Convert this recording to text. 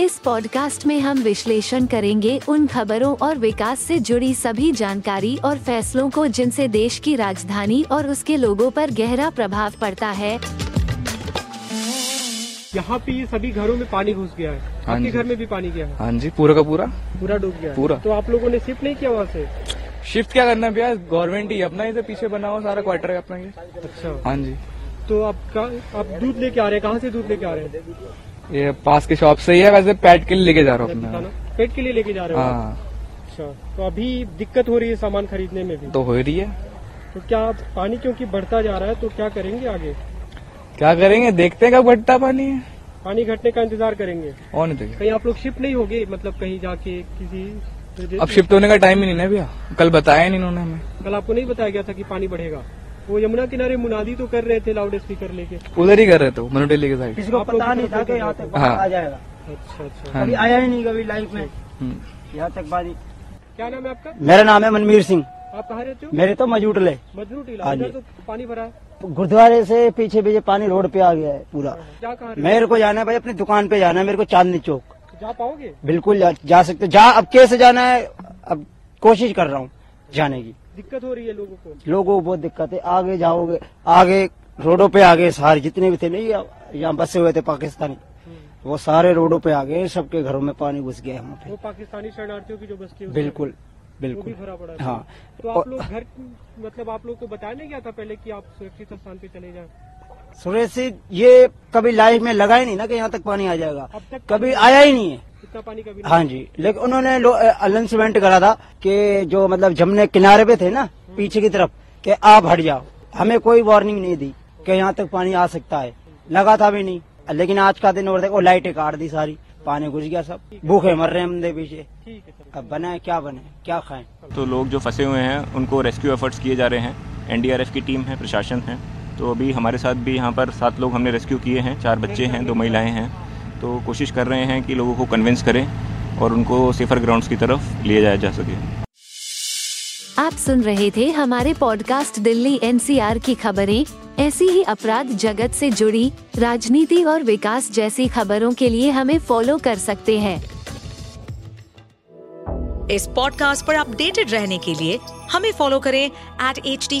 इस पॉडकास्ट में हम विश्लेषण करेंगे उन खबरों और विकास से जुड़ी सभी जानकारी और फैसलों को जिनसे देश की राजधानी और उसके लोगों पर गहरा प्रभाव पड़ता है। यहाँ पे ये सभी घरों में पानी घुस गया है। हाँ आपके जी। घर में भी पानी गया है? हाँ जी पूरा का पूरा? पूरा डूब गया पूरा। तो आप लोगों ने शिफ्ट नहीं किया वहाँ से? शिफ्ट क्या करना भैया? गवर्नमेंट ही अपना इधर पीछे बना हुआ सारा क्वार्टर है अपना ये अच्छा। हाँ जी। तो आप आप दूध लेके आ रहे हैं? कहाँ से दूध लेके आ रहे हैं? ये पास के शॉप से ही है वैसे पैट के लिए लेके जा रहा हूँ पेट के लिए लेके जा रहे हो हाँ। अच्छा तो अभी दिक्कत हो रही है सामान खरीदने में भी? तो हो रही है। तो क्या पानी क्योंकि बढ़ता जा रहा है तो क्या करेंगे आगे? क्या करेंगे? देखते हैं कब घटता पानी है। पानी घटने का इंतज़ार करेंगे। और नहीं तो कहीं आप लोग शिफ्ट नहीं होगी मतलब कहीं जाके किसी अब शिफ्ट होने का टाइम ही नहीं ना भैया। कल बताया नहीं इन्होंने हमें। कल आपको नहीं बताया गया था कि पानी बढ़ेगा। वो यमुना किनारे मुनादी तो कर रहे थे लाउड स्पीकर लेके। उधर ही कर रहे थे मनोटेली के साइड। किसी को पता नहीं था कि यहाँ तक हाँ। आ जाएगा। अच्छा अच्छा। हाँ। कभी आया ही नहीं कभी लाइफ में। हम्म। यहाँ तक बारी क्या नाम है आपका? मेरा नाम है मनमीर सिंह। आप कहाँ रहते हो? मेरे तो मजूटले मजनू टीला। हाँ। तो पानी भरा है। गुरुद्वारे से पीछे पीछे पानी रोड पे आ गया है पूरा। मेरे को जाना है भाई अपनी दुकान पे जाना है मेरे को चांदनी चौक। जा पाओगे? बिल्कुल जा, जा सकते जा अब कैसे जाना है? अब कोशिश कर रहा हूँ जाने की। दिक्कत हो रही है लोगों को? लोगों को बहुत दिक्कत है। आगे जाओगे आगे रोडों पे आगे सारे जितने भी थे नहीं यहाँ बसे हुए थे पाकिस्तानी वो सारे रोडों पे आ गए सबके घरों में पानी घुस गया है वहाँ पे। वो पाकिस्तानी शरणार्थियों की जो बस्ती बिल्कुल बिल्कुल। भरा पड़ा हाँ। तो आप लोग घर मतलब आप लोग को बताया नहीं गया था पहले कि आप सुरक्षित स्थान पे चले जाएँ? सुरेश जी ये कभी लाइफ में लगा ही नहीं ना कि यहाँ तक पानी आ जाएगा। तक कभी आया ही नहीं है। इतना पानी कभी नहीं। हाँ जी लेकिन उन्होंने अनाउंसमेंट करा था कि जो मतलब जमने किनारे पे थे ना पीछे की तरफ़ कि आप हट जाओ। हमें कोई वार्निंग नहीं दी कि यहाँ तक पानी आ सकता है। लगा था भी नहीं। लेकिन आज का दिन और देखो लाइटें काट दी सारी। पानी घुस गया सब। भूखे मर रहे हैं पीछे। है अब बनाए क्या बने क्या खाएँ? तो लोग जो फंसे हुए हैं उनको रेस्क्यू एफर्ट्स किए जा रहे हैं। एनडीआरएफ की टीम है प्रशासन है। तो अभी हमारे साथ भी यहाँ पर सात लोग हमने रेस्क्यू किए हैं चार बच्चे हैं दो महिलाएँ हैं। तो कोशिश कर रहे हैं कि लोगों को कन्विंस करें और उनको सेफर ग्राउंड्स की तरफ़ लिए जाया जा सके। आप सुन रहे थे हमारे पॉडकास्ट दिल्ली एनसीआर की खबरें। ऐसी ही अपराध जगत से जुड़ी राजनीति और विकास जैसी खबरों के लिए हमें फॉलो कर सकते हैं। इस पॉडकास्ट पर अपडेटेड रहने के लिए हमें फॉलो करें एट एच डी